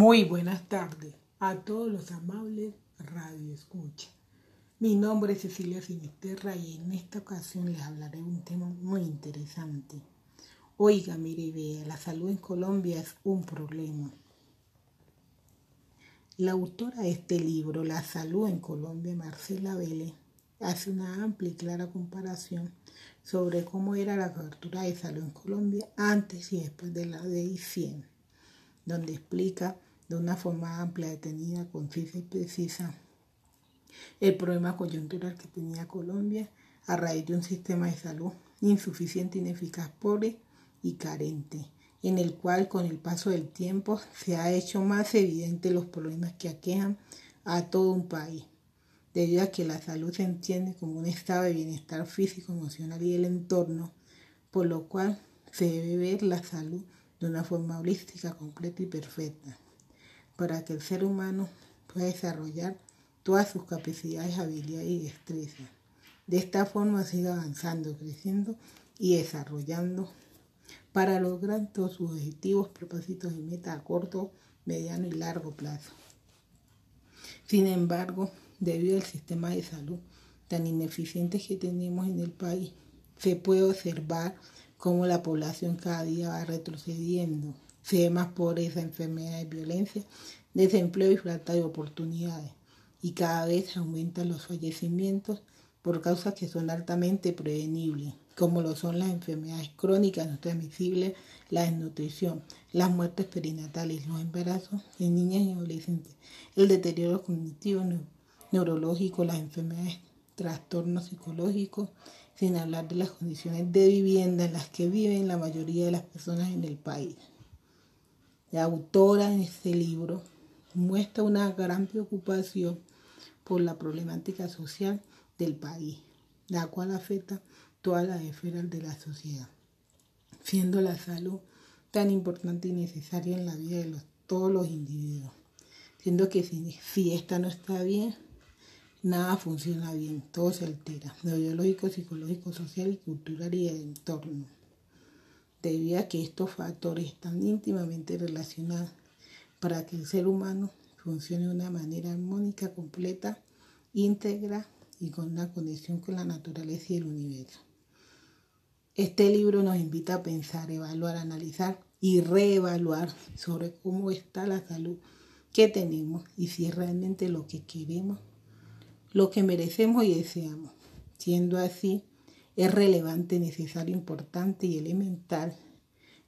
Muy buenas tardes a todos los amables Radio Escucha. Mi nombre es Cecilia Sinisterra y en esta ocasión les hablaré de un tema muy interesante. Oiga, mire y vea, la salud en Colombia es un problema. La autora de este libro, La salud en Colombia, Marcela Vélez, hace una amplia y clara comparación sobre cómo era la cobertura de salud en Colombia antes y después de la ley 100 donde explica de una forma amplia, detenida, concisa y precisa el problema coyuntural que tenía Colombia a raíz de un sistema de salud insuficiente, ineficaz, pobre y carente, en el cual con el paso del tiempo se ha hecho más evidente los problemas que aquejan a todo un país, debido a que la salud se entiende como un estado de bienestar físico, emocional y del entorno, por lo cual se debe ver la salud de una forma holística, completa y perfecta, para que el ser humano pueda desarrollar todas sus capacidades, habilidades y destrezas. De esta forma siga avanzando, creciendo y desarrollando para lograr todos sus objetivos, propósitos y metas a corto, mediano y largo plazo. Sin embargo, debido al sistema de salud tan ineficiente que tenemos en el país, se puede observar cómo la población cada día va retrocediendo. Se ve más pobreza, enfermedades, violencia, desempleo y falta de oportunidades. Y cada vez aumentan los fallecimientos por causas que son altamente prevenibles, como lo son las enfermedades crónicas no transmisibles, la desnutrición, las muertes perinatales, los embarazos en niñas y adolescentes, el deterioro cognitivo, neurológico, las enfermedades, trastornos psicológicos, sin hablar de las condiciones de vivienda en las que viven la mayoría de las personas en el país. La autora en este libro muestra una gran preocupación por la problemática social del país, la cual afecta todas las esferas de la sociedad, siendo la salud tan importante y necesaria en la vida de todos los individuos, siendo que si, si esta no está bien, nada funciona bien, todo se altera, lo biológico, psicológico, social y cultural y el entorno. Debido a que estos factores están íntimamente relacionados para que el ser humano funcione de una manera armónica, completa, íntegra y con una conexión con la naturaleza y el universo. Este libro nos invita a pensar, evaluar, analizar y reevaluar sobre cómo está la salud que tenemos y si es realmente lo que queremos lo que merecemos y deseamos. Siendo así, es relevante, necesario, importante y elemental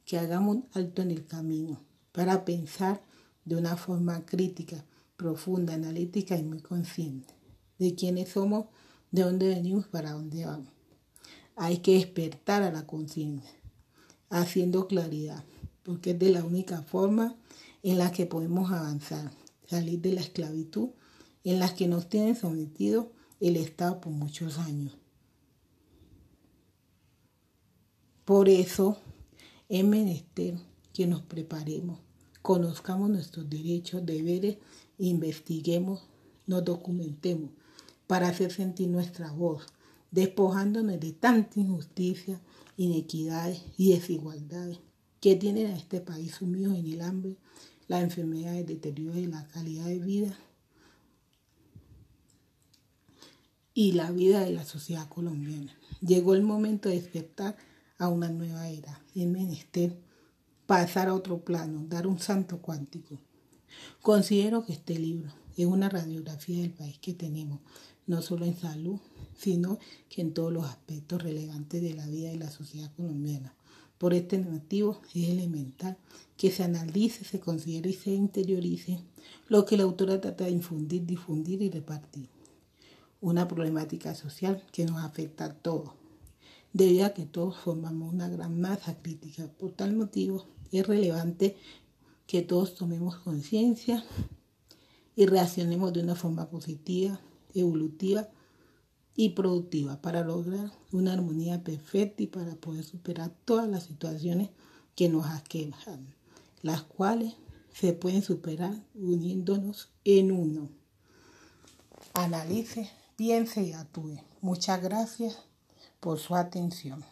que hagamos un alto en el camino para pensar de una forma crítica, profunda, analítica y muy consciente de quiénes somos, de dónde venimos, para dónde vamos. Hay que despertar a la conciencia, haciendo claridad, porque es de la única forma en la que podemos avanzar, salir de la esclavitud en las que nos tiene sometido el Estado por muchos años. Por eso es menester que nos preparemos, conozcamos nuestros derechos, deberes, investiguemos, nos documentemos para hacer sentir nuestra voz, despojándonos de tanta injusticia, inequidades y desigualdades que tienen a este país sumido en el hambre, la enfermedad, el deterioro de la calidad de vida y la vida de la sociedad colombiana. Llegó el momento de despertar a una nueva era. Es menester pasar a otro plano, dar un santo cuántico. Considero que este libro es una radiografía del país que tenemos, no solo en salud, sino que en todos los aspectos relevantes de la vida de la sociedad colombiana. Por este motivo es elemental que se analice, se considere y se interiorice lo que la autora trata de infundir, difundir y repartir una problemática social que nos afecta a todos, debido a que todos formamos una gran masa crítica. Por tal motivo, es relevante que todos tomemos conciencia y reaccionemos de una forma positiva, evolutiva y productiva para lograr una armonía perfecta y para poder superar todas las situaciones que nos aquejan, las cuales se pueden superar uniéndonos en uno. Analice piense y actúe. Muchas gracias por su atención.